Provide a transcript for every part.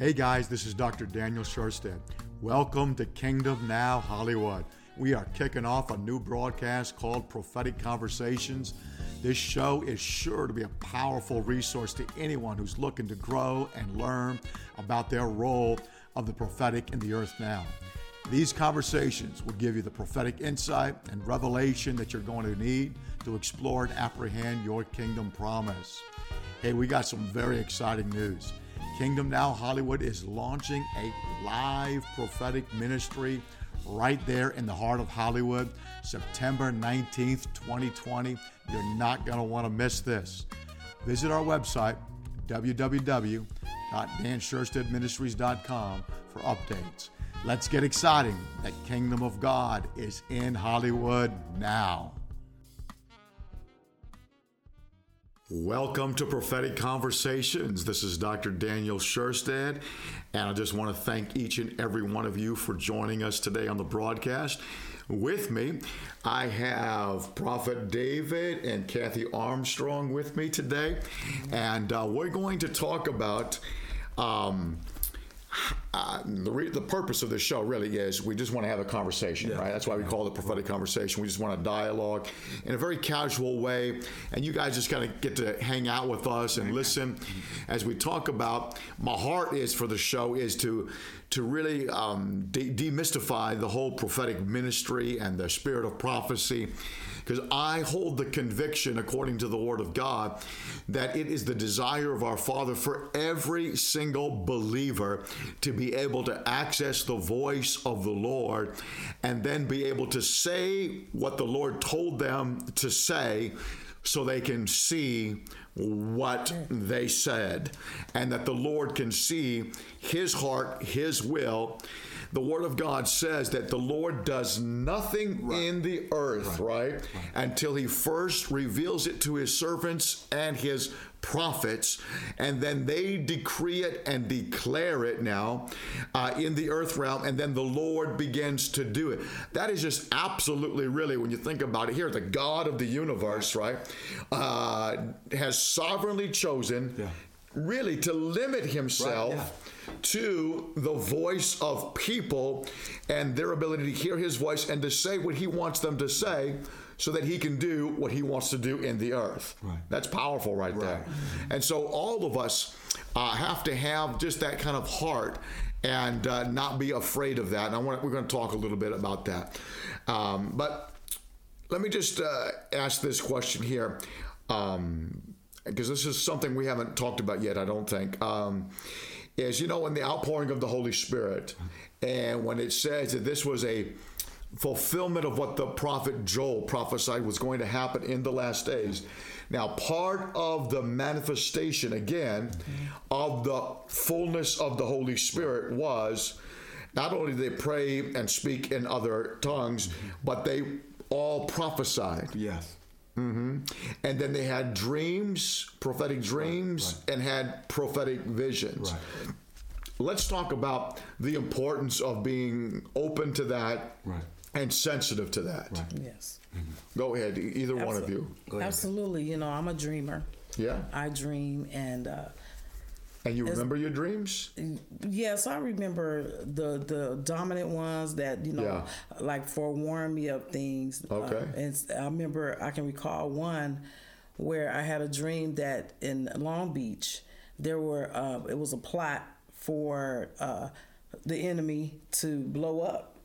Hey guys, this is Dr. Daniel Scherstedt. Welcome to Kingdom Now Hollywood. We are kicking off a new broadcast called Prophetic Conversations. This show is sure to be a powerful resource to anyone who's looking to grow and learn about their role of the prophetic in the earth now. These conversations will give you the prophetic insight and revelation that you're going to need to explore and apprehend your kingdom promise. Hey, we got some very exciting news. Kingdom Now Hollywood is launching a live prophetic ministry right there in the heart of Hollywood, September 19th, 2020. You're not going to want to miss this. Visit our website, www.danscherstedministries.com, for updates. Let's get exciting. The kingdom of God is in Hollywood now. Welcome to Prophetic Conversations. This is Dr. Daniel Scherstedt, and I just want to thank each and every one of you for joining us today on the broadcast. With me, I have Prophet David and Kathy Armstrong with me today, and uh, we're going to talk about. Um, uh, the, re- the purpose of this show really is we just want to have a conversation, yeah. right? That's why we call it a prophetic conversation. We just want to dialogue in a very casual way, and you guys just kind of get to hang out with us and listen as we talk about. My heart is for the show is to to really um, de- demystify the whole prophetic ministry and the spirit of prophecy because I hold the conviction, according to the Word of God, that it is the desire of our Father for every single believer to be able to access the voice of the Lord and then be able to say what the Lord told them to say so they can see what they said and that the Lord can see his heart, his will the Word of God says that the Lord does nothing right. in the earth, right. Right? right, until He first reveals it to His servants and His prophets, and then they decree it and declare it now uh, in the earth realm, and then the Lord begins to do it. That is just absolutely, really, when you think about it, here, the God of the universe, right, uh, has sovereignly chosen. Yeah. Really, to limit himself yeah to the voice of people and their ability to hear his voice and to say what he wants them to say so that he can do what he wants to do in the earth. Right. That's powerful right, right. there. And so all of us uh, have to have just that kind of heart and uh, not be afraid of that. And I want we're going to talk a little bit about that. Um, but let me just uh, ask this question here. Um, because this is something we haven't talked about yet, I don't think. Um, is, you know, in the outpouring of the Holy Spirit, and when it says that this was a fulfillment of what the prophet Joel prophesied was going to happen in the last days. Now, part of the manifestation again of the fullness of the Holy Spirit was not only did they pray and speak in other tongues, but they all prophesied. Yes. Mm-hmm. And then they had dreams, prophetic dreams, right, right. and had prophetic visions. Right. Let's talk about the importance of being open to that and sensitive to that. Yes. Mm-hmm. Go ahead, either Absolutely. one of you. Absolutely. You know, I'm a dreamer. Yeah. I dream and uh, and you remember your dreams? Yes, I remember the the dominant ones that you know, yeah. like forewarn me of things. Uh, okay. Uh, and I remember I can recall one where I had a dream that in Long Beach there were uh, it was a plot for uh, the enemy to blow up.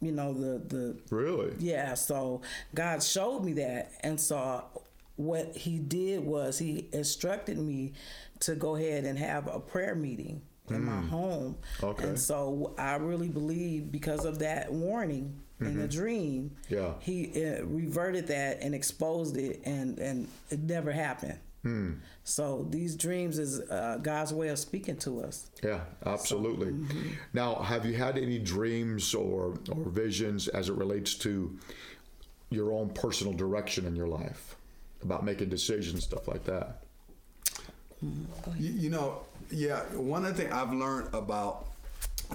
You know the the really yeah. So God showed me that, and so what He did was He instructed me to go ahead and have a prayer meeting in mm. my home. Okay. And so I really believe because of that warning mm-hmm. in the dream, yeah. he uh, reverted that and exposed it, and, and it never happened. Mm. So these dreams is uh, God's way of speaking to us. Yeah, absolutely. So, mm-hmm. Now, have you had any dreams or or visions as it relates to your own personal direction in your life about making decisions, stuff like that? Mm-hmm. You, you, know, yeah, one of the things I've learned about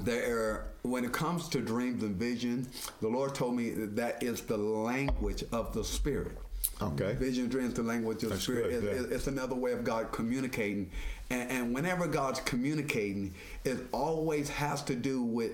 there, when it comes to dreams and vision, the Lord told me that, that is the language of the Spirit. Okay. Vision, dreams, the language of the spirit. Good, it, yeah. it's another way of God communicating. And, and whenever God's communicating, it always has to do with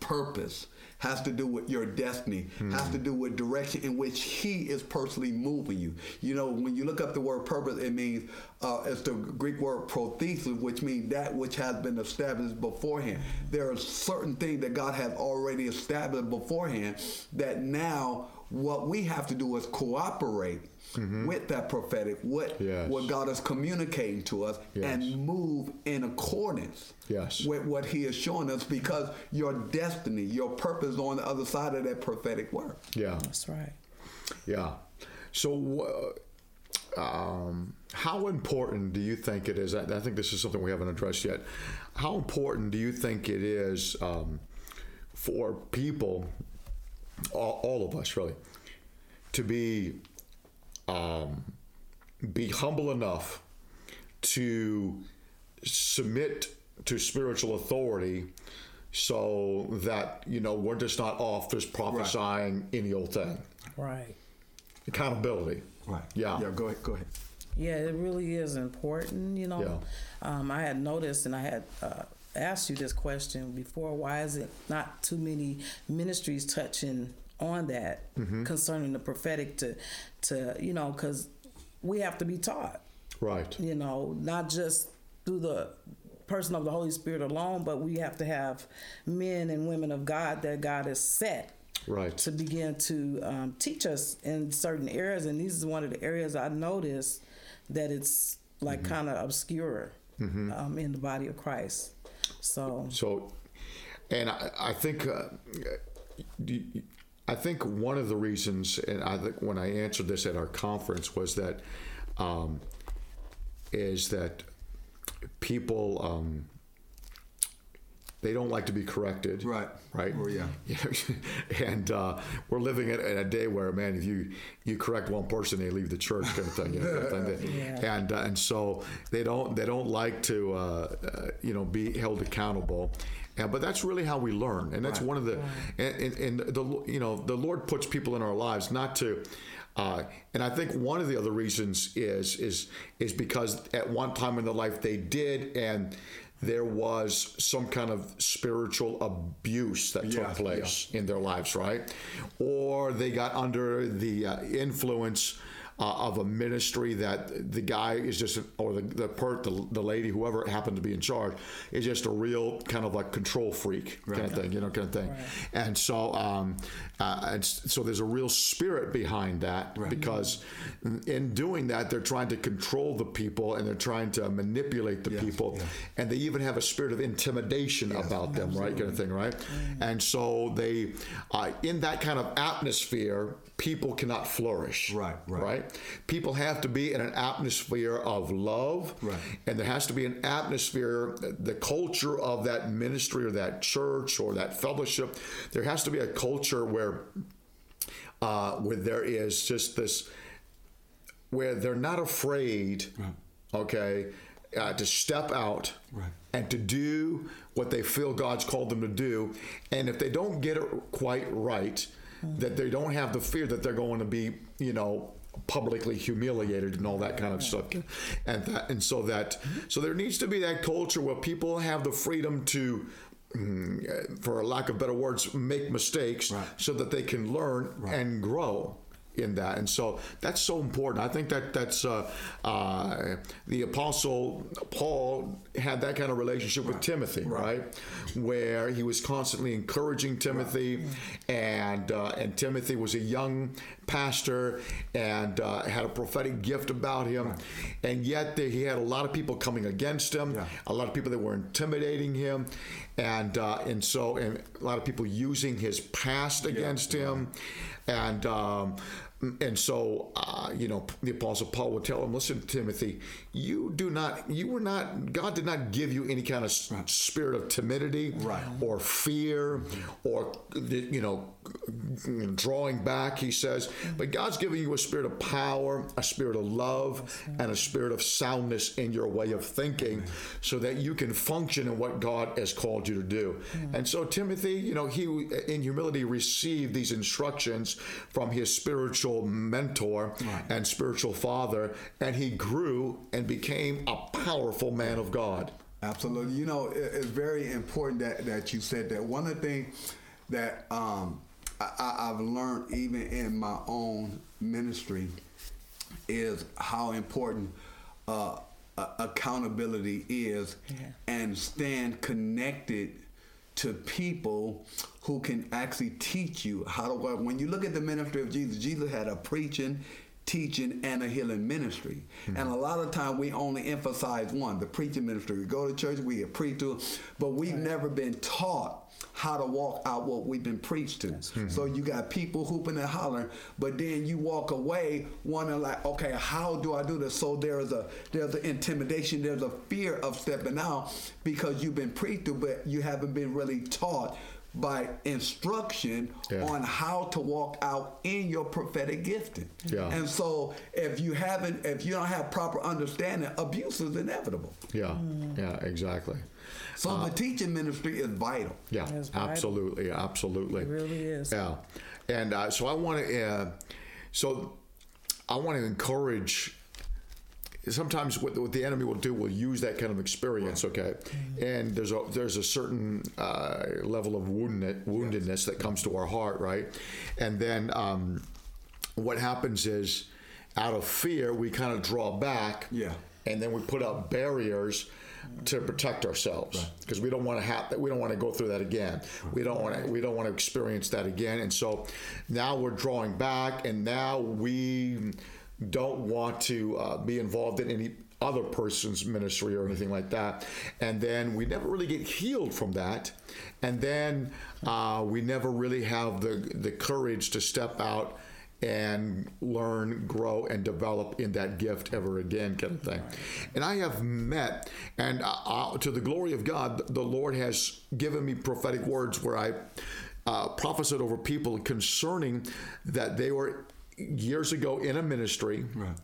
purpose, has to do with your destiny, has to do with direction in which He is personally moving you. You know, when you look up the word purpose, it means uh, it's the Greek word prothesis, which means that which has been established beforehand. There are certain things that God has already established beforehand that now what we have to do is cooperate. With that prophetic, what Yes. what God is communicating to us, Yes. and move in accordance Yes. with what He is showing us, because your destiny, your purpose, is on the other side of that prophetic word. Yeah. That's right. Yeah. So, uh, um, how important do you think it is? I, I think this is something we haven't addressed yet. How important do you think it is um, for people, all, all of us really, to be um, be humble enough to submit to spiritual authority? So that you know we're just not off just prophesying any old thing Right. accountability. Right. Yeah. Yeah. Go ahead. Go ahead. Yeah, it really is important. You know, Yeah. um, I had noticed, and I had uh, asked you this question before. Why is it not too many ministries touching on that Mm-hmm. concerning the prophetic? To, to you know, because we have to be taught. Right. You know, not just through the person of the Holy Spirit alone, but we have to have men and women of God that God has set Right. to begin to um, teach us in certain areas. And this is one of the areas I noticed that it's like Mm-hmm. kind of obscure um, in the body of Christ. So, So, and I, I think, uh, I think one of the reasons, and I think when I answered this at our conference was that, um, is that people, um, they don't like to be corrected. Right. Right. Oh, yeah. and uh, we're living in, in a day where, man, if you you correct one person, they leave the church, kind of thing. You know, kind of thing. Yeah. And uh, and so they don't they don't like to uh, uh, you know be held accountable. And, but that's really how we learn, and that's Right. one of the and, and, and the you know the Lord puts people in our lives not to. Uh, and I think one of the other reasons is is is because at one time in their life they did, and there was some kind of spiritual abuse that took Yeah, place in their lives, right? Or they got under the uh, influence uh, of a ministry that the guy is just, or the the, per, the the lady, whoever happened to be in charge, is just a real kind of like control freak kind of thing, you know, kind of thing. And so, um, uh, and so there's a real spirit behind that because in doing that, they're trying to control the people and they're trying to manipulate the Yes, people, yeah. and they even have a spirit of intimidation about them, right, kind of thing, right? And so they, uh, in that kind of atmosphere, people cannot flourish, Right, right. People have to be in an atmosphere of love, Right. and there has to be an atmosphere, the culture of that ministry or that church or that fellowship. There has to be a culture where, uh, where there is just this where they're not afraid, okay, uh, to step out Right. and to do what they feel God's called them to do. And if they don't get it quite right, that they don't have the fear that they're going to be, you know, publicly humiliated and all that kind of stuff. And that and so that so there needs to be that culture where people have the freedom to mm, for lack of better words make mistakes Right. so that they can learn and grow in that. And so that's so important. I think that that's uh, uh, the apostle paul had that kind of relationship with timothy right. where he was constantly encouraging timothy and uh, and timothy was a young pastor and uh, had a prophetic gift about him. And yet he had a lot of people coming against him. Yeah. a lot of people that were intimidating him and uh, and so and a lot of people using his past against him. And um, and so uh, you know the apostle paul would tell him listen timothy you do not you were not god did not give you any kind of spirit of timidity Right. or fear or you know drawing back he says but god's giving you a spirit of power a spirit of love and a spirit of soundness in your way of thinking so that you can function in what god has called you to do and so timothy you know he in humility received these instructions from his spiritual spiritual mentor right. and spiritual father, and he grew and became a powerful man of God. Absolutely. You know, it's very important that, that you said that. One of the things that um, I, have learned even in my own ministry is how important uh, accountability is yeah. and stand connected to people who can actually teach you how to work. When you look at the ministry of Jesus, Jesus had a preaching, teaching, and a healing ministry. Mm-hmm. And a lot of time we only emphasize one, the preaching ministry. We go to church, we get preached to, but we've right. never been taught how to walk out what we've been preached to. Mm-hmm. So you got people hooping and hollering, but then you walk away wondering like, okay, how do I do this? So there's a there's an intimidation, there's a fear of stepping out because you've been preached to, but you haven't been really taught by instruction yeah. on how to walk out in your prophetic gifting. Yeah. And so if you haven't if you don't have proper understanding, abuse is inevitable. Yeah. Mm. Yeah, exactly. So uh, the teaching ministry is vital. Yeah, absolutely, absolutely. It really is. Yeah, and uh, so I want to, uh, so I want to encourage. Sometimes what, what, the enemy will do will use that kind of experience, okay, and there's a there's a certain uh, level of wounded, woundedness that comes to our heart, right, and then um, what happens is, out of fear, we kind of draw back, yeah, and then we put up barriers to protect ourselves because right. we don't want to have that. We don't want to go through that again. We don't want to. We don't want to experience that again. And so now we're drawing back, and now we don't want to uh, be involved in any other person's ministry or anything like that. And then we never really get healed from that. And then uh, we never really have the the courage to step out and learn, grow, and develop in that gift ever again, kind of thing. And I have met, and uh, uh, to the glory of God, the Lord has given me prophetic words where I uh, prophesied over people concerning that they were years ago in a ministry. Right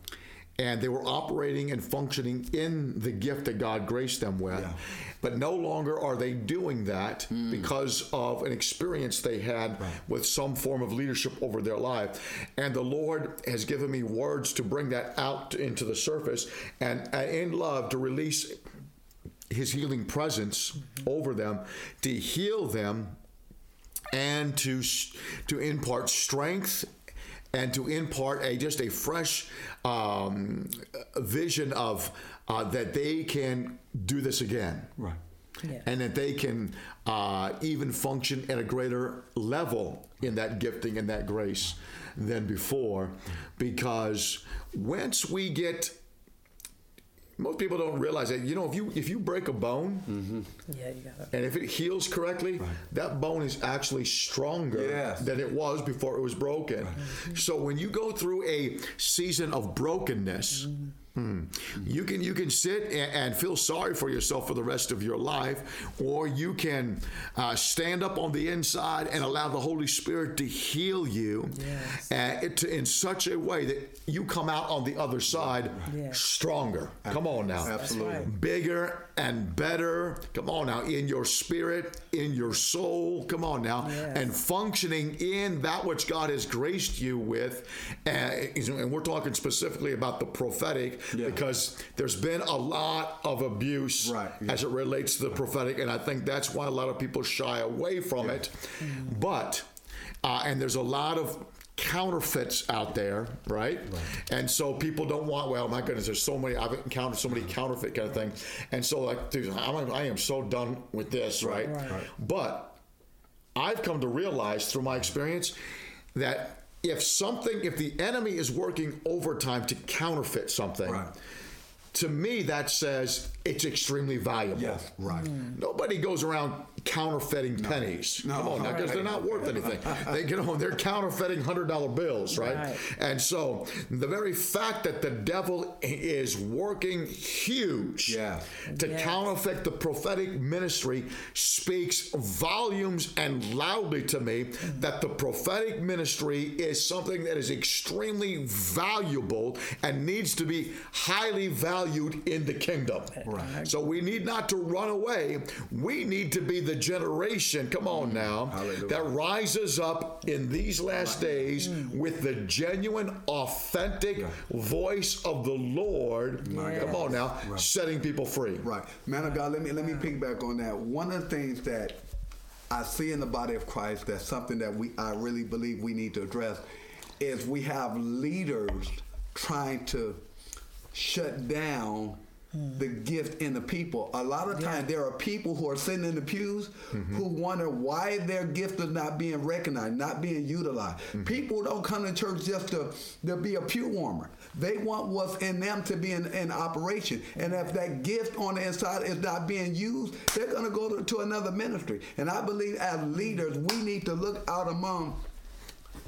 and they were operating and functioning in the gift that God graced them with. Yeah. But no longer are they doing that mm. because of an experience they had right. with some form of leadership over their life. And the Lord has given me words to bring that out into the surface and uh, in love to release his healing presence mm-hmm. over them, to heal them and to to impart strength and to impart a just a fresh um, vision of uh, that they can do this again. Right. Yeah. And that they can uh, even function at a greater level in that gifting and that grace than before. Because once we get most people don't realize that you know if you if you break a bone mm-hmm. yeah you got it and if it heals correctly right. that bone is actually stronger yes. than it was before it was broken right. mm-hmm. so when you go through a season of brokenness mm-hmm Hmm. You can you can sit and, feel sorry for yourself for the rest of your life, or you can uh, stand up on the inside and allow the Holy Spirit to heal you yes. uh, to, in such a way that you come out on the other side yes. stronger. Come on now, absolutely bigger and better. Come on now, in your spirit, in your soul. Come on now, yes. and functioning in that which God has graced you with, uh, and we're talking specifically about the prophetic yeah. because there's been a lot of abuse right, yeah. as it relates to the prophetic, and I think that's why a lot of people shy away from yeah. it. Mm. But uh, and there's a lot of counterfeits out there, right? right? And so people don't want. Well, my goodness, there's so many. I've encountered so many counterfeit kind of things, and so like, dude, I'm, I am so done with this, right? right? right. But I've come to realize through my experience that if something, if the enemy is working overtime to counterfeit something, right. to me that says it's extremely valuable. Yes, right. Mm. Nobody goes around counterfeiting no. pennies. No, Come on, because right. they're not worth anything. they, you know, they're counterfeiting hundred dollar bills, right? right? And so the very fact that the devil is working huge yeah. to yes. counterfeit the prophetic ministry speaks volumes and loudly to me that the prophetic ministry is something that is extremely valuable and needs to be highly valued in the kingdom. Right. So we need not to run away. We need to be the the generation, come on Mm. now, that rises up in these last days with the genuine, authentic voice of the Lord. Come on now, setting people free. Right, man of God. Let me let me piggyback on that. One of the things that I see in the body of Christ that's something that we I really believe we need to address is we have leaders trying to shut down Mm. the gift in the people. A lot of times there are people who are sitting in the pews mm-hmm. who wonder why their gift is not being recognized, not being utilized. Mm-hmm. People don't come to church just to, to be a pew warmer. They want what's in them to be in, in operation. And if that gift on the inside is not being used, they're going to go to, to another ministry. And I believe as leaders, we need to look out among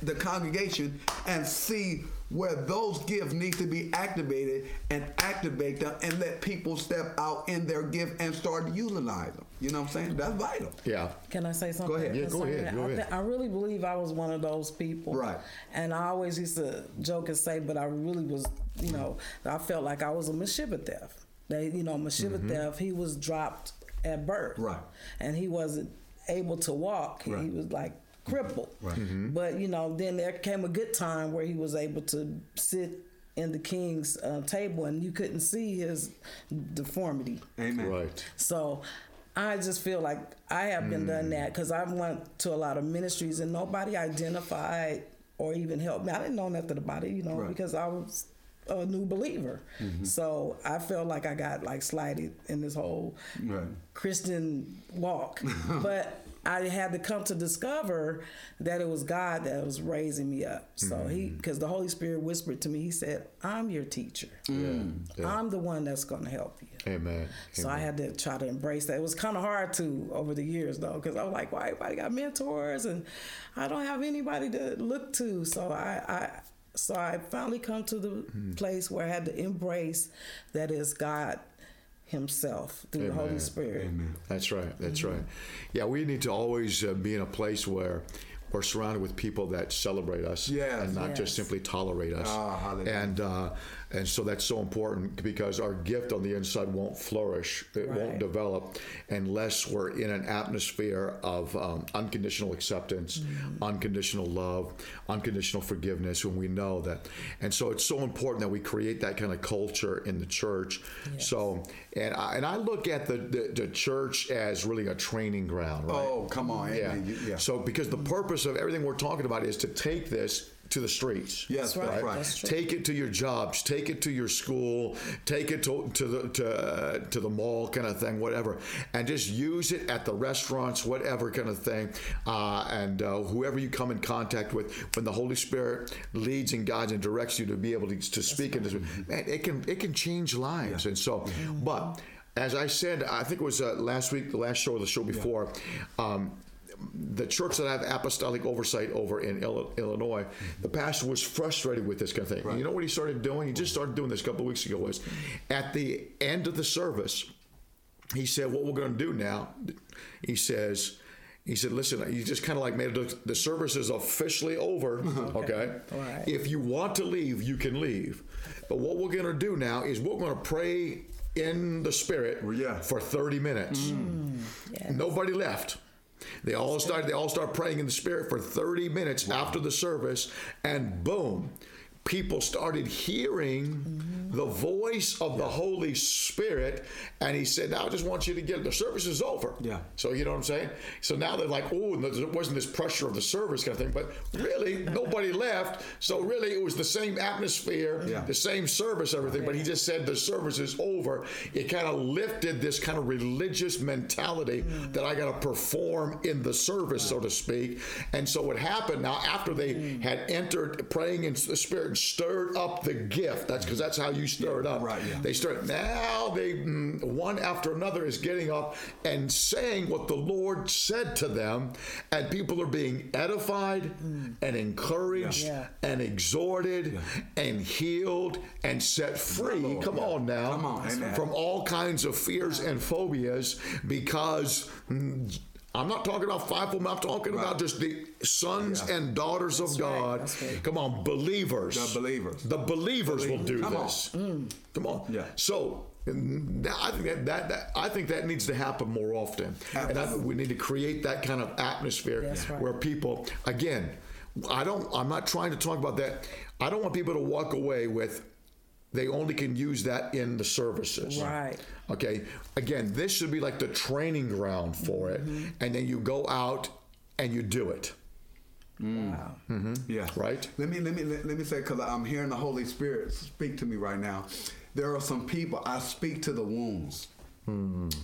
the congregation and see where those gifts need to be activated and activate them and let people step out in their gift and start utilizing them. You know what I'm saying? That's vital. Yeah. Can I say something? Go ahead. Yeah, go ahead, that? go I, ahead. I really believe I was one of those people. Right. And I always used to joke and say, but I really was, you know, I felt like I was a Mephibosheth. They, you know, Mephibosheth, he was dropped at birth. Mm-hmm. Right. And he wasn't able to walk. He- He was like crippled. Right. But, you know, then there came a good time where he was able to sit in the king's uh, table and you couldn't see his deformity. Amen. Right. So I just feel like I have been Mm. done that because I went to a lot of ministries and nobody identified or even helped me. I didn't know nothing about it, you know, Right. because I was a new believer. Mm-hmm. So I felt like I got like slighted in this whole Right. Christian walk. but I had to come to discover that it was God that was raising me up. So he, Mm-hmm. because the Holy Spirit whispered to me, He said, I'm your teacher. Yeah. I'm the one that's going to help you. Amen. So I had to try to embrace that. It was kind of hard to over the years though, because I was like, "Why everybody got mentors and I don't have anybody to look to?" So I, I so I finally come to the Hmm. place where I had to embrace that is God Himself through the Holy Amen. Spirit. That's right. That's Mm-hmm. right. Yeah, we need to always uh, be in a place where we're surrounded with people that celebrate us Yes. and not just simply tolerate us. Ah, hallelujah. and uh, and so that's so important because our gift on the inside won't flourish. It won't develop unless we're in an atmosphere of um, unconditional acceptance, Mm-hmm. unconditional love, unconditional forgiveness. When we know that, and so it's so important that we create that kind of culture in the church. So, and I, and I look at the, the the church as really a training ground, right? Oh, come on. Yeah. Yeah. So because the purpose of everything we're talking about is to take this to the streets. Yes, That's right. right. That's. Take it to your jobs. Take it to your school. Take it to, to the to, uh, to the mall, kind of thing, whatever, and just use it at the restaurants, whatever kind of thing. Uh, and uh, whoever you come in contact with, when the Holy Spirit leads and guides and directs you to be able to, to speak in this, man, it can it can change lives. And so, but as I said, I think it was uh, last week, the last show or the show before. Um, the church that I have apostolic oversight over in Illinois, the pastor was frustrated with this kind of thing. And You know what he started doing? He just started doing this a couple of weeks ago. Was at the end of the service, he said, "What we're going to do now," he says. He said, "Listen, you just kind of like made it. The service is officially over. Okay. All right. If you want to leave, you can leave. But what we're going to do now is we're going to pray in the spirit Well, yeah. for 30 minutes. Mm. Mm. Nobody left. They all started. They all start praying in the spirit for 30 minutes after the service, and boom, people started hearing mm-hmm. the voice of the Holy Spirit. And he said, "Now I just want you to get it. the service is over." Yeah. So you know what I'm saying? So now they're like, "Oh, there wasn't this pressure of the service kind of thing," but really nobody left. So really, it was the same atmosphere, Yeah. the same service, everything. But he just said the service is over. It kind of lifted this kind of religious mentality mm. that I got to perform in the service, so to speak. And so what happened now after they mm. had entered praying in the spirit and stirred up the gift? That's because that's how you stir it up. right, yeah. They start now. They mm, one after another is getting up and saying what the Lord said to them, and people are being edified and encouraged Yeah. and exhorted and healed and set free. Lord, Come yeah. on now. Come on, amen. From all kinds of fears and phobias because. mm, I'm not talking about fivefold. I'm talking about just the sons Yeah. and daughters of right, God. that's right. Come on, believers. The believers. The believers will do Come on. this. Mm. Come on. Yeah. So And I think that, that, that I think that needs to happen more often, and I, we need to create that kind of atmosphere That's right. where people, again, I don't. I'm not trying to talk about that. I don't want people to walk away with they only can use that in the services. Right. Okay. Again, this should be like the training ground for it, and then you go out and you do it. Mm. Wow. Yeah. Right. Let me let me let, let me say because I'm hearing the Holy Spirit speak to me right now. There are some people I speak to the wounds.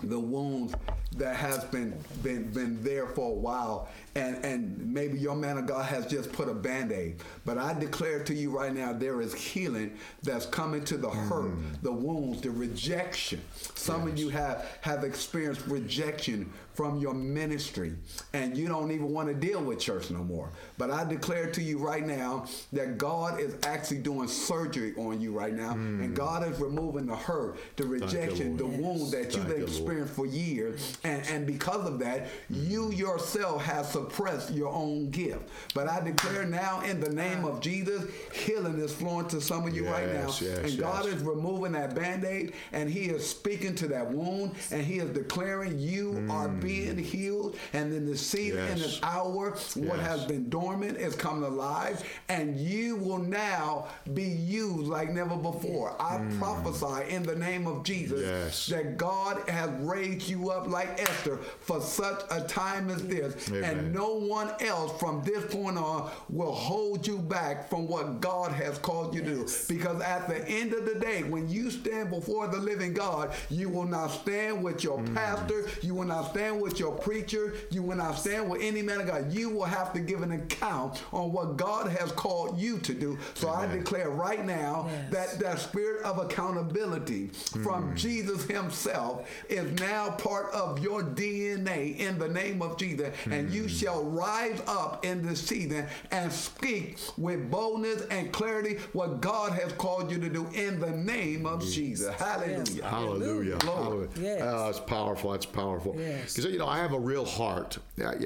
The wounds that has been been been there for a while, and and maybe your man of God has just put a band-aid. But I declare to you right now, there is healing that's coming to the hurt, mm. the wounds, the rejection. Some of you have have experienced rejection from your ministry, and you don't even want to deal with church no more. But I declare to you right now that God is actually doing surgery on you right now, and mm. God is removing the hurt, the rejection, the wound that Thank you've Lord. experienced for years, and and because of that, you mm. yourself have suppressed your own gift. But I declare now in the name of mm. Jesus, healing is flowing to some of you right now, Yes, yes, and God is removing that band-aid, and He is speaking to that wound, and He is declaring you are being healed, and in the season, in Mm. Yes. this hour, what Yes. has been dormant is coming alive, and you will now be used like never before. I prophesy in the name of Jesus Mm. Yes. that God has raised you up like Esther for such a time as this, Amen. and no one else from this point on will hold you back from what God has called you to do. Because at the end of the day, when you stand before the living God, you will not stand with your Mm. pastor, you will not stand with your preacher, you will not stand with any man of God. You will have to give an account on what God has called you to do. So I declare right now Yes. that that spirit of accountability Hmm. from Jesus himself is now part of your DNA in the name of Jesus. And Hmm. you shall rise up in this season and speak with boldness and clarity what God has called you to do in the name of Jesus. Hallelujah. Hallelujah. Lord. Hallelujah. Yes. Oh, it's powerful. That's powerful. Yes. Because, you know, I have a real heart.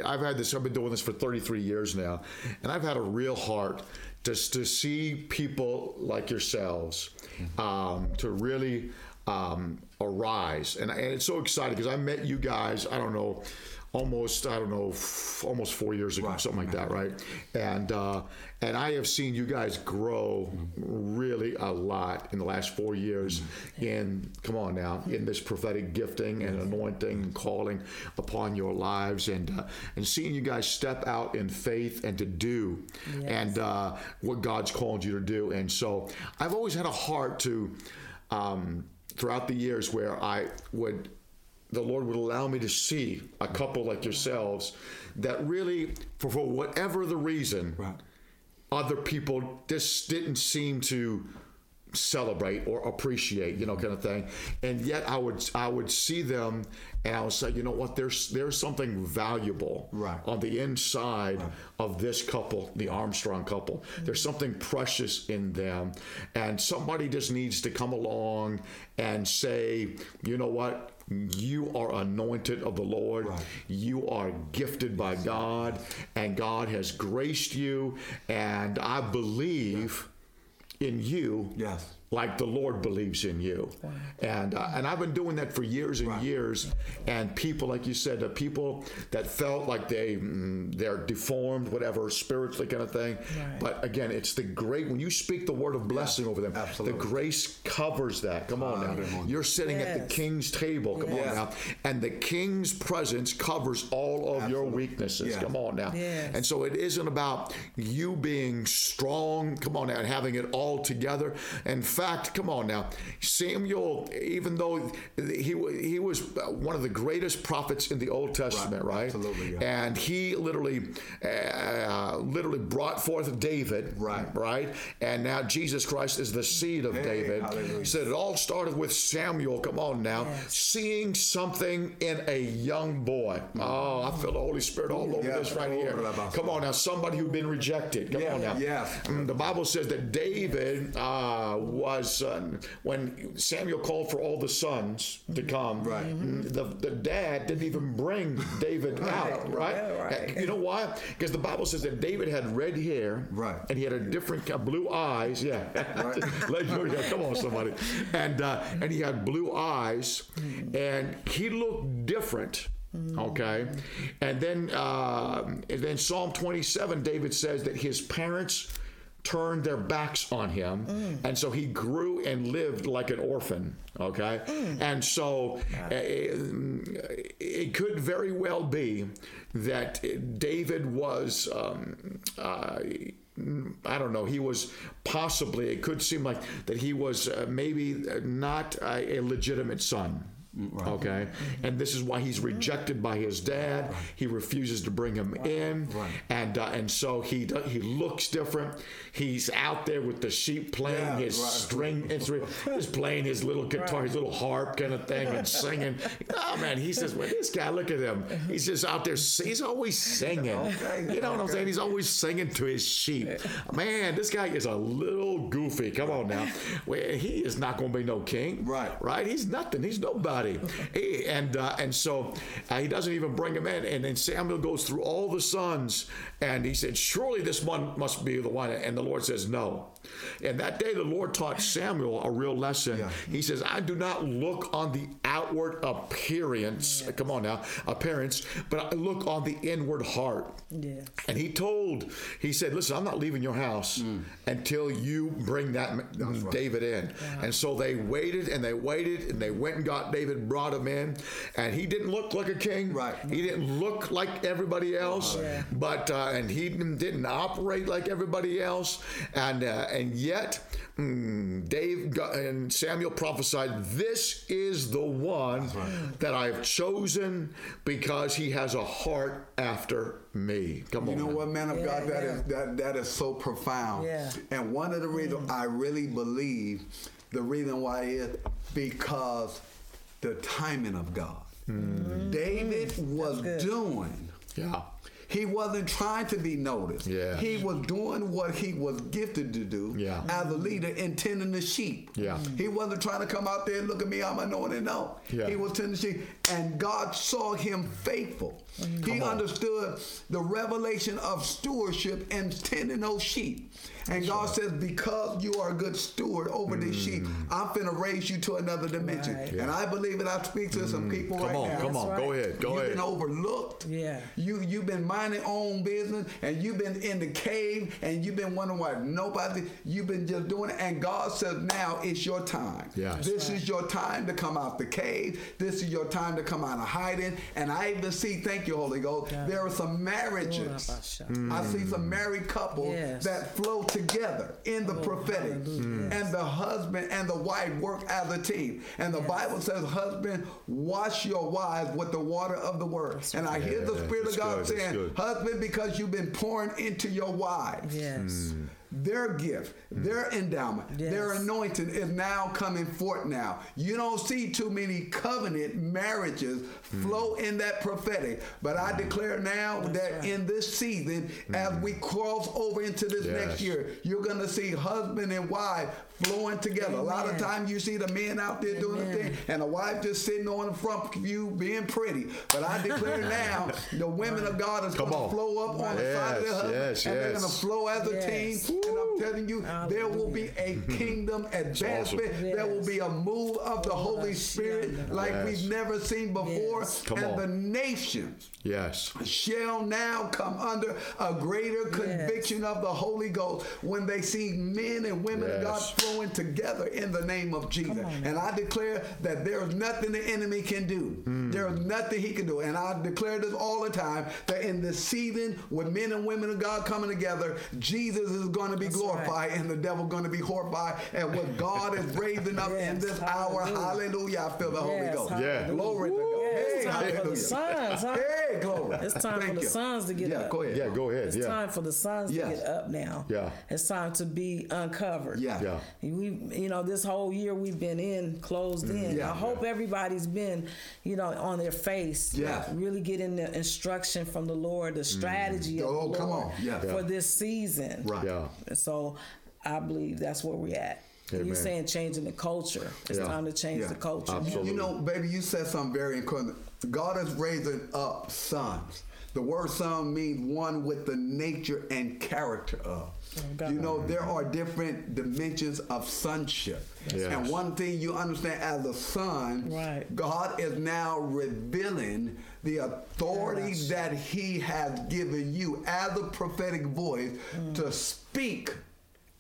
I've had this, I've been doing this for 33 years now, and I've had a real heart just to see people like yourselves um, to really um, arise. And, and it's so exciting because I met you guys, I don't know, almost I don't know, f- almost four years ago, Right. something like that, right? And uh, and I have seen you guys grow really a lot in the last four years. In come on now, in this prophetic gifting and anointing and calling upon your lives, and uh, and seeing you guys step out in faith and to do, and uh, what God's called you to do. And so I've always had a heart to. Um, throughout the years where I would the Lord would allow me to see a couple like yourselves that really, for, for whatever the reason, Right. other people just didn't seem to celebrate or appreciate, you know, kind of thing. And yet I would I would see them and I would say, you know what, there's there's something valuable Right. on the inside of this couple, the Armstrong couple. There's something precious in them. And somebody just needs to come along and say, you know what? You are anointed of the Lord. Right. You are gifted by God, and God has graced you. And I believe in you Yes. Like the Lord believes in you. And uh, and I've been doing that for years and Right. years. And people, like you said, the people that felt like they mm, they're deformed, whatever, spiritually kind of thing. Right. But again, it's the great when you speak the word of blessing over them. absolutely. The grace covers that. Come on now, you're sitting at the king's table. Come Yes. on now, and the king's presence covers all of your weaknesses. Yes. Come on now. Yes. And so it isn't about you being strong, come on now, and having it all together. In fact, come on now, Samuel, even though he wa- he was one of the greatest prophets in the Old Testament, right? Absolutely, yeah. And he literally, uh, literally brought forth David, Right. Right. And now Jesus Christ is the seed of Hey, David. hallelujah. He said it all started with Samuel. Come on now, Yes. seeing something in a young boy. Oh, I feel the Holy Spirit all over Yeah. this right here. Come on now, somebody who's been rejected. Come Yeah, on now. yes. Mm, The Bible says that David uh, wa- was when Samuel called for all the sons to come. Right. The, the dad didn't even bring David out. Right. Right. You know why? Because the Bible says that David had red hair. Right. And he had a different uh, blue eyes. Yeah. You- Come on, somebody. And uh, and he had blue eyes, and he looked different. Okay, and then uh, and then Psalm 27, David says that his parents turned their backs on him, and so he grew and lived like an orphan. Okay, and so uh, it, it could very well be that David was. Um, uh, I don't know. He was possibly. It could seem like that he was uh, maybe not a, a legitimate son. Okay, and this is why he's rejected by his dad. He refuses to bring him in, and uh, and so he he looks different. He's out there with the sheep playing Yeah, his right. string instrument. He's playing his little guitar, his little harp kind of thing, and singing. Oh man, he says, "Well, this guy, look at him. He's just out there. He's always singing. You know what I'm saying? He's always singing to his sheep. Man, this guy is a little goofy. Come on now. Well, he is not going to be no king. Right. Right. He's nothing. He's nobody. And uh, and so uh, he doesn't even bring him in. And then Samuel goes through all the sons, and he said, "Surely this one must be the one." And the Lord says, "No." And that day, the Lord taught Samuel a real lesson. Yeah. He says, "I do not look on the outward appearance. Come on now, appearance, but I look on the inward heart." And he told, he said, listen, I'm not leaving your house until you bring that David in. And so they waited and they waited and they went and got David, brought him in. And he didn't look like a king. Right. He didn't look like everybody else. But, uh, and he didn't didn't operate like everybody else. And, uh, and yet, mm, Dave got, and Samuel prophesied, this is the one that I've chosen because he has a heart after me. Come You on. You know man. what, man of Yeah, God, that yeah. is that that is so profound. Yeah. And one of the reasons I really believe the reason why is because the timing of God. David was doing. Yeah. He wasn't trying to be noticed. Yeah. He was doing what he was gifted to do Yeah. as a leader in tending the sheep. Yeah. He wasn't trying to come out there and look at me, I'm anointed. No. Yeah. He was tending the sheep. And God saw him faithful. He on. understood the revelation of stewardship and tending those sheep. And God says, because you are a good steward over these sheep, mm. I'm finna raise you to another dimension. Right. And I believe it. I speak to some mm. people Come right on, now. come on, That's go ahead, go you've ahead. been overlooked. Yeah. You you've been minding own business and you've been in the cave and you've been wondering why nobody you've been just doing it. And God says now it's your time. Yes. This is your time to come out the cave. This is your time to come out of hiding. And I even see, thank you, Holy Ghost, there are some marriages. Mm. I see some married couples Yes. that flow together in the oh, prophetic. And the husband and the wife work as a team. And the Bible says, husband, wash your wives with the water of the word. and I hear the Spirit that's of God good, saying, husband, because you've been pouring into your wives Yes. Mm. Their gift, hmm. their endowment, Yes. their anointing is now coming forth now. You don't see too many covenant marriages hmm. flow in that prophetic. But I hmm. declare now that right. in this season, as we cross over into this Yes. next year, you're going to see husband and wife flowing together. A lot of Amen. times you see the men out there doing the thing and the wife just sitting on the front view being pretty. But I declare now, the women of God is going to flow up on the side of their husband yes, and they're going to flow as a Yes. team. And I'm telling you, there will be a kingdom advancement. awesome. There will be a move of the Holy Spirit like Yes. we've never seen before. Yes. Come and on. the nations Yes. shall now come under a greater conviction of the Holy Ghost when they see men and women of God Yes. flowing together in the name of Jesus. And I declare that there is nothing the enemy can do. Hmm. There is nothing he can do. And I declare this all the time that in this season with men and women of God coming together, Jesus is going to be That's glorified and the devil going to be horrified at what God is raising up in Yes, this hour. hallelujah. Hallelujah. I feel the Holy Ghost. Yeah. Glory to God. It's Hey, time for the hallelujah. sons, huh? Hey, glory. It's time Thank for the you. sons to get yeah, up. go ahead. Yeah, go ahead. It's yeah. time for the sons Yes. to get up now. Yeah. It's time to be uncovered. Yeah. Yeah. We, you know, this whole year we've been in, closed in. Mm-hmm. Yeah. I hope everybody's been, you know, on their face. Yeah. Really getting the instruction from the Lord, the strategy of Oh, the come Lord on. Yeah. for this season. Right. Yeah. And so I believe that's where we're at. Amen. You're saying changing the culture. It's yeah. time to change yeah. the culture. Absolutely. You know, baby, you said something very important. God is raising up sons. The word son means one with the nature and character of. Oh, you know, there are different dimensions of sonship. Yes. And one thing you understand as a son, right. God is now revealing the authority yes. that He has given you as a prophetic voice mm. to speak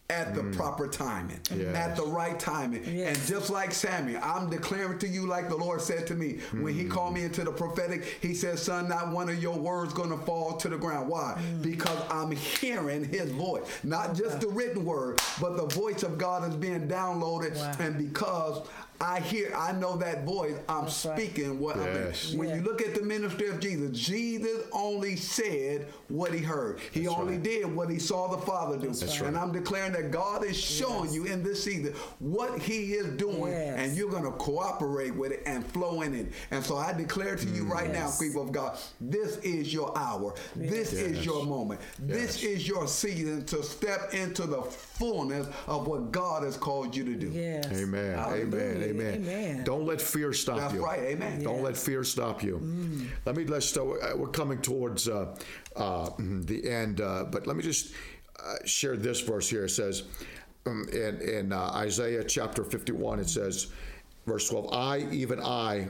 at the mm. proper timing, yes. at the right timing. Yes. And just like Samuel, I'm declaring to you, like the Lord said to me mm. when He mm. called me into the prophetic, He said, Son, not one of your words going to fall to the ground. Why? Mm. Because I'm hearing His voice, not just the written word, but the voice of God is being downloaded. Wow. And because I hear, I know that voice. I'm That's speaking right. what yes. I mean. When yeah. you look at the ministry of Jesus, Jesus only said what he heard. He That's only right. did what he saw the Father do. That's and right. I'm declaring that God is showing yes. you in this season what he is doing, yes. and you're going to cooperate with it and flow in it. And so I declare to you mm. right now, people of God, this is your hour. This is your moment. This is your season to step into the fullness of what God has called you to do. Yes. Amen. Amen. Amen. Amen. Don't let fear stop That's you. That's right. Amen. Don't let fear stop you. Mm. Let me let's. Uh, we're coming towards uh, uh, the end, uh, but let me just uh, share this verse here. It says um, in in uh, Isaiah chapter fifty one. It says, verse twelve. I even I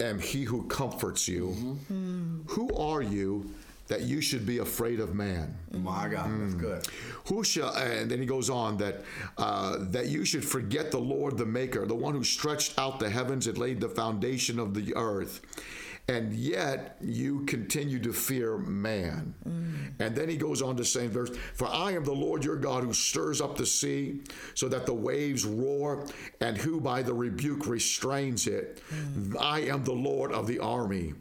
am he who comforts you. Mm-hmm. Who are you? That you should be afraid of man. My God, mm. that's good. Who shall? And then he goes on that uh, that you should forget the Lord, the Maker, the one who stretched out the heavens and laid the foundation of the earth and yet you continue to fear man. Mm. And then he goes on to say in verse, For I am the Lord your God who stirs up the sea so that the waves roar, and who by the rebuke restrains it. Mm. I am the Lord of the army.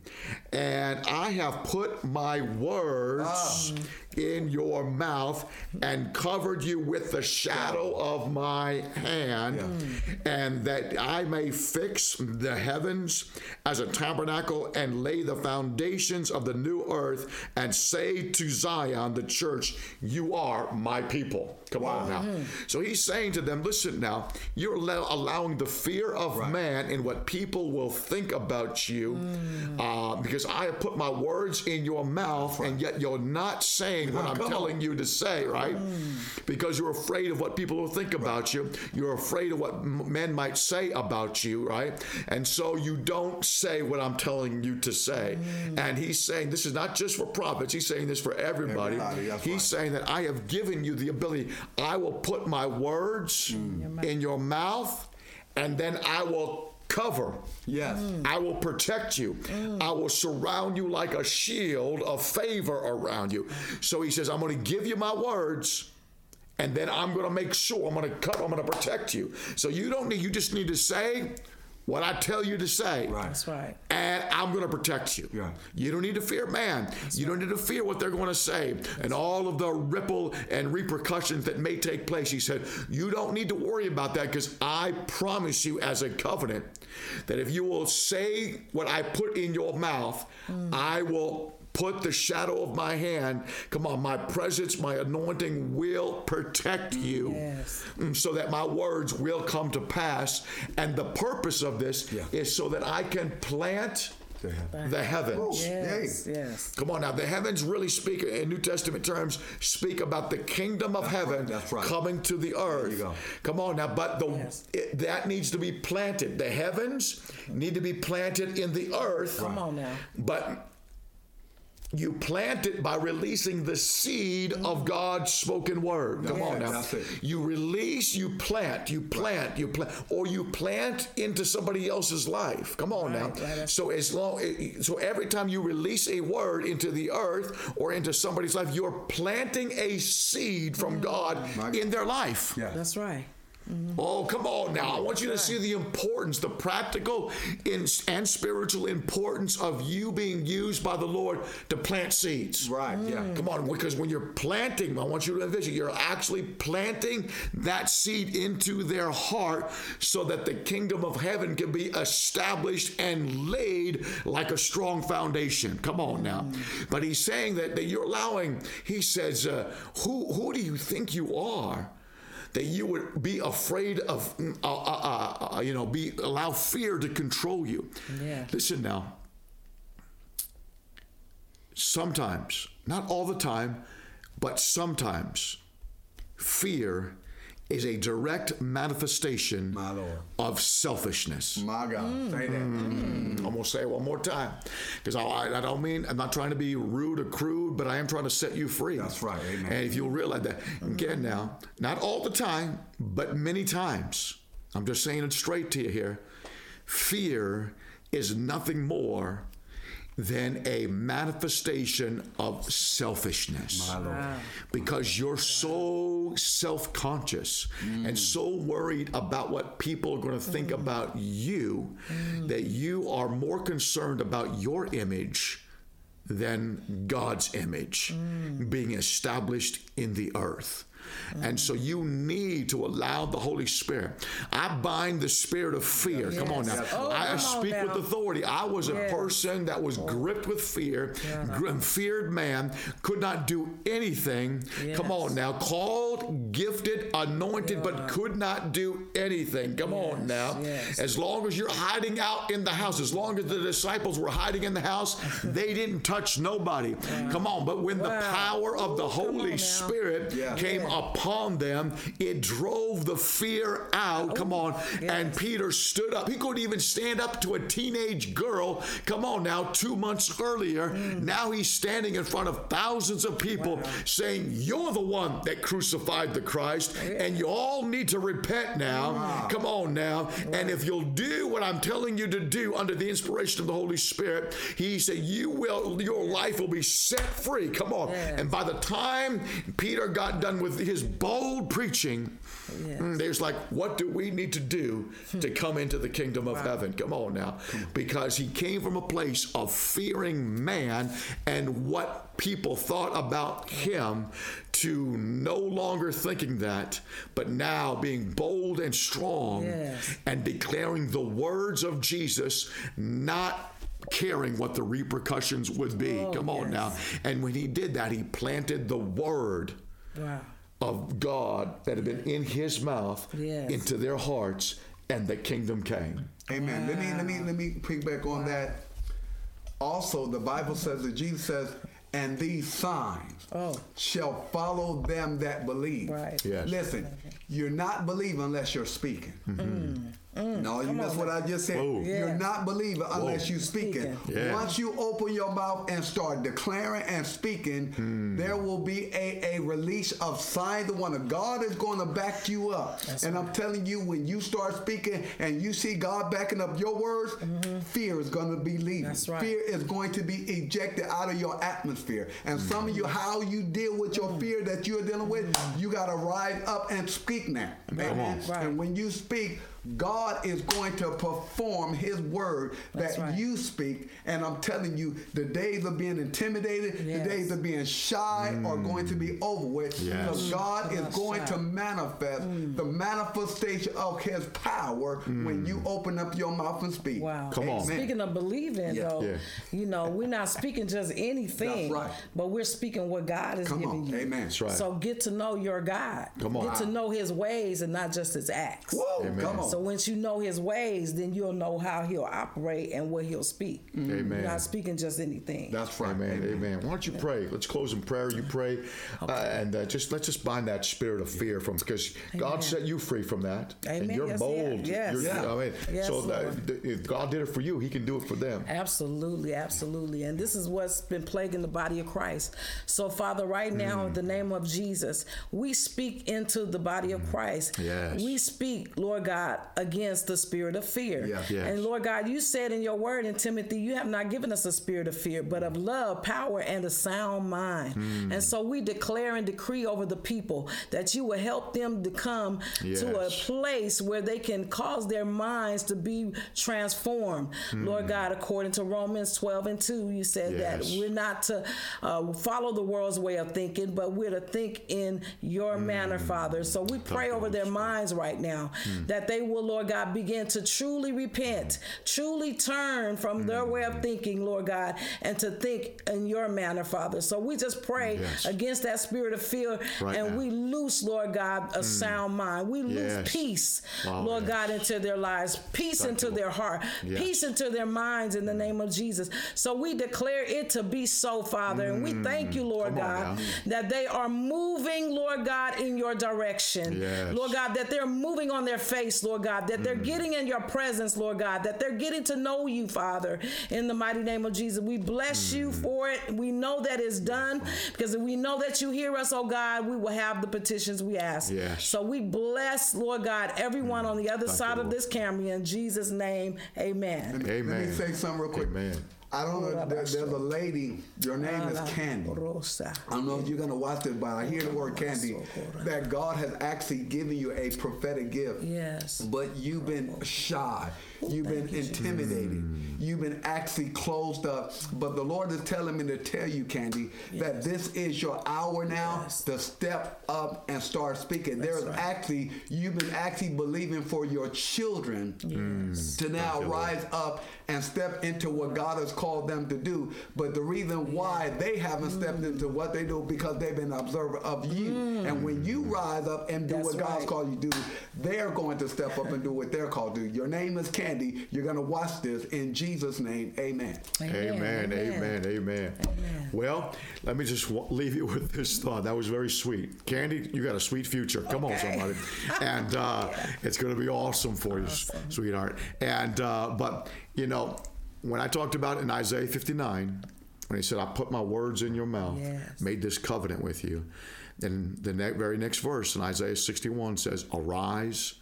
And I have put my words ah in your mouth and covered you with the shadow of my hand, yeah. and that I may fix the heavens as a tabernacle and lay the foundations of the new earth and say to Zion, the church, You are my people. Come wow. on now. Mm-hmm. So he's saying to them, Listen now, you're allowing the fear of right. man in what people will think about you mm. uh, because I have put my words in your mouth, right. and yet you're not saying saying what I'm telling on. you to say, right? Mm. Because you're afraid of what people will think about you. You're afraid of what men might say about you, right? And so you don't say what I'm telling you to say. Mm. And he's saying this is not just for prophets, he's saying this for everybody. everybody he's right. saying that I have given you the ability, I will put my words mm. in your mouth, and then I will cover. Yes. Mm. I will protect you. Mm. I will surround you like a shield of favor around you. So he says, I'm going to give you my words. And then I'm going to make sure I'm going to cut, I'm going to protect you. So you don't need, you just need to say, what I tell you to say. Right. That's right. And I'm going to protect you. Yeah. You don't need to fear man. That's you right. don't need to fear what they're going to say and all of the ripple and repercussions that may take place. He said, You don't need to worry about that because I promise you as a covenant that if you will say what I put in your mouth, mm. I will put the shadow of my hand. Come on, my presence, my anointing will protect you yes. Mm, so that my words will come to pass. And the purpose of this yeah. is so that I can plant the heavens. Yes, yes. Come on now, the heavens really speak in New Testament terms speak about the kingdom of That's heaven right. Right. coming to the earth. Come on now, but the yes. it, that needs to be planted. The heavens need to be planted in the earth. Come on now. But you plant it by releasing the seed of God's spoken word. Come on now. You release, you plant, you plant, right. you plant, or you plant into somebody else's life. Come on right, now. Right. So as long, so every time you release a word into the earth or into somebody's life, you're planting a seed from mm. God in their life. Yeah. That's right. Mm-hmm. Oh, come on now. I want you to see the importance, the practical and spiritual importance of you being used by the Lord to plant seeds. Right, mm. yeah. Come on, because when you're planting, I want you to envision, you're actually planting that seed into their heart so that the kingdom of heaven can be established and laid like a strong foundation. Come on now. Mm. But he's saying that, that you're allowing, he says, uh, who, who do you think you are? That you would be afraid of, uh, uh, uh, you know, be allow fear to control you. Yeah. Listen now. Sometimes, not all the time, but sometimes, fear is a direct manifestation of selfishness. My God, mm. say that. Mm. Mm. I'm gonna say it one more time because I, I, I don't mean I'm not trying to be rude or crude, but I am trying to set you free. That's right, amen. And if you'll realize that mm-hmm. again now, not all the time, but many times, I'm just saying it straight to you here. Fear is nothing more than a manifestation of selfishness. My Lord. because you're so self conscious and mm. so worried about what people are going to think mm. about you mm. that you are more concerned about your image than God's image being established in the earth. And so you need to allow the Holy Spirit. I bind the spirit of fear. Come on now. Oh, I speak with authority. I was a person that was gripped with fear, gr- feared man, could not do anything. Come on now. Called, gifted, anointed, but could not do anything. Come on now. yes. As long as you're hiding out in the house, as long as the disciples were hiding in the house, they didn't touch nobody. Come on. But when the power of the Ooh, come on Holy. Spirit Yeah. came upon them, it drove the fear out. Come on. And. Peter stood up. He couldn't even stand up to a teenage girl. Come on now, two months earlier. Mm. Now he's standing in front of thousands of people saying, You're the one that crucified the Christ, and you all need to repent now. Come on now. And if you'll do what I'm telling you to do under the inspiration of the Holy Spirit, he said, You will, your life will be set free. Come on. Yes. And by the time Peter got done with his bold preaching, Yes. mm, there's like, what do we need to do to come into the kingdom of heaven? Come on now. Because he came from a place of fearing man and what people thought about him to no longer thinking that, but now being bold and strong Yes. and declaring the words of Jesus, not caring what the repercussions would be. Oh, Come on yes. now. And when he did that, he planted the word Wow. Of God that had been in his mouth Yes. into their hearts, and the kingdom came. Amen. Let me let me let me piggyback on that. Also, the Bible says that Jesus says, "And these signs Oh. shall follow them that believe." Right. Yes. Listen, you're not believing unless you're speaking. Mm-hmm. Mm, no, you that's what I just said. Whoa. You're Yeah. not believing unless you're speaking. Speaking. Yeah. Once you open your mouth and start declaring and speaking, there will be a, a release of signs. The one of God is going to back you up. and I'm telling you, when you start speaking and you see God backing up your words, mm-hmm. fear is going to be leaving. That's right. Fear is going to be ejected out of your atmosphere. And some of you, mm-hmm. how you deal with your mm-hmm. fear that you're dealing with, you got to rise up and speak now. Amen. Right. And when you speak, God is going to perform His word That's that right. you speak. And I'm telling you, the days of being intimidated, Yes. the days of being shy are going to be over with. Mm. Yes. Because God is going shy. to manifest mm. the manifestation of His power when you mm. open up your mouth and speak. Wow. Come on. Speaking of believing, Yeah. though, Yeah. you know, we're not speaking just anything, That's right. but we're speaking what God is Come giving on. you. Amen. That's right. So get to know your God. Come on. Get to know His ways and not just His acts. Whoa, Amen. come on. So once you know His ways, then you'll know how He'll operate and what He'll speak. Amen. You're not speaking just anything. That's right. Amen. Amen. Why don't you pray? Let's close in prayer. You pray, uh, and uh, just let's just bind that spirit of fear from because God set you free from that, and you're Yes, bold. yeah. Yes. You're- Yeah. I mean, Yes, so that, if God did it for you, He can do it for them. Absolutely, absolutely. And this is what's been plaguing the body of Christ. So, Father, right now, in the name of Jesus, we speak into the body of Christ. Yes. We speak, Lord God, against the spirit of fear. Yeah. Yes. And Lord God, you said in your word in Timothy, you have not given us a spirit of fear, but of love, power, and a sound mind. And so we declare and decree over the people that you will help them to come to a place where they can cause their minds to be transformed. Lord God, according to Romans 12 and 2, you said Yes. that we're not to uh, follow the world's way of thinking, but we're to think in your manner, Father. So we pray over their minds right now that they will, Lord God, begin to truly repent, truly turn from their way of thinking, Lord God, and to think in your manner, Father. So we just pray Yes. against that spirit of fear Right and now. we loose, Lord God, a sound mind. We Yes. loose peace, Wow, Lord yes. God, into their lives, peace Thank into you, their heart, peace into their minds in the name of Jesus. So we declare it to be so, Father. And we thank you, Lord Mm. Come God, that they are moving, Lord God, in your direction. Lord God, that they're moving on their face, Lord God, that they're Mm. getting in your presence, Lord God, that they're getting to know you, Father, in the mighty name of Jesus. We bless you Mm. for it. We know that it's done because we know that you hear us, oh God, we will have the petitions we ask. Yes. So we bless, Lord God, everyone on the other Thank side you, of this camera in Jesus' name. Amen. Amen. Let me Amen. say something real quick. Amen. I don't know. There, there's a lady. Your name is Candy. Rosa. I don't know if you're gonna watch this, but I hear the word candy. That God has actually given you a prophetic gift. Yes. But you've been shy. You've been thank you, Jesus. intimidated. You've been actually closed up. But the Lord is telling me to tell you, Candy, that this is your hour now Yes. to step up and start speaking. There's right. actually you've been actually believing for your children to now rise up and step into what God has called them to do. But the reason why they haven't stepped into what they do because they've been observer of you. And when you rise up and do That's what God's right. called you to do, they're going to step up and do what they're called to do. Your name is Candy. You're going to watch this in Jesus' name. Amen. Amen, amen, amen. Well, let me just wa- leave you with this thought. That was very sweet. Candy, you got a sweet future. Come on, somebody. And uh, it's going to be awesome for you, sweetheart. And, uh, but, you know, when I talked about in Isaiah 59, when he said, I put my words in your mouth, Yes. made this covenant with you. And the ne- very next verse in Isaiah 61 says, Arise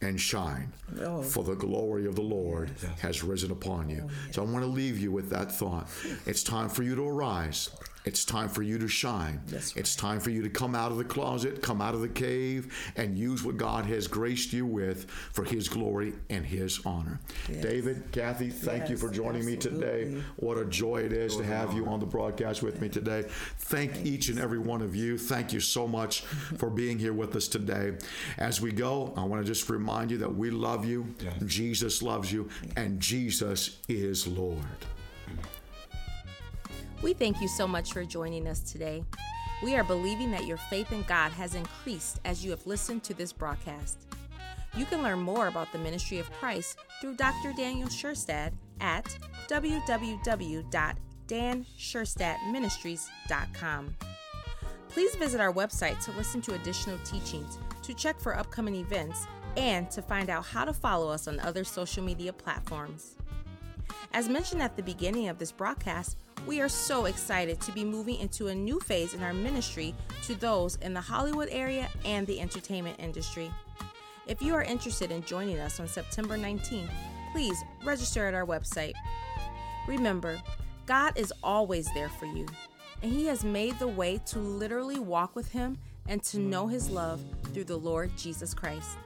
and shine, Oh. for the glory of the Lord has risen upon you. Oh, so I want to leave you with that thought. It's time for you to arise. It's time for you to shine. That's It's time for you to come out of the closet, come out of the cave, and use what God has graced you with for His glory and His honor. David, Kathy, thank you for joining me today. What a joy it is to have you on the broadcast with me today. Thank each and every one of you. Thank you so much for being here with us today. As we go, I want to just remind you that we love you, Jesus loves you, and Jesus is Lord. We thank you so much for joining us today. We are believing that your faith in God has increased as you have listened to this broadcast. You can learn more about the ministry of Christ through Dr. Daniel Sherstad at www.dansherstadministries.com. Please visit our website to listen to additional teachings, to check for upcoming events, and to find out how to follow us on other social media platforms. As mentioned at the beginning of this broadcast, we are so excited to be moving into a new phase in our ministry to those in the Hollywood area and the entertainment industry. If you are interested in joining us on September 19th, please register at our website. Remember, God is always there for you, and He has made the way to literally walk with Him and to know His love through the Lord Jesus Christ.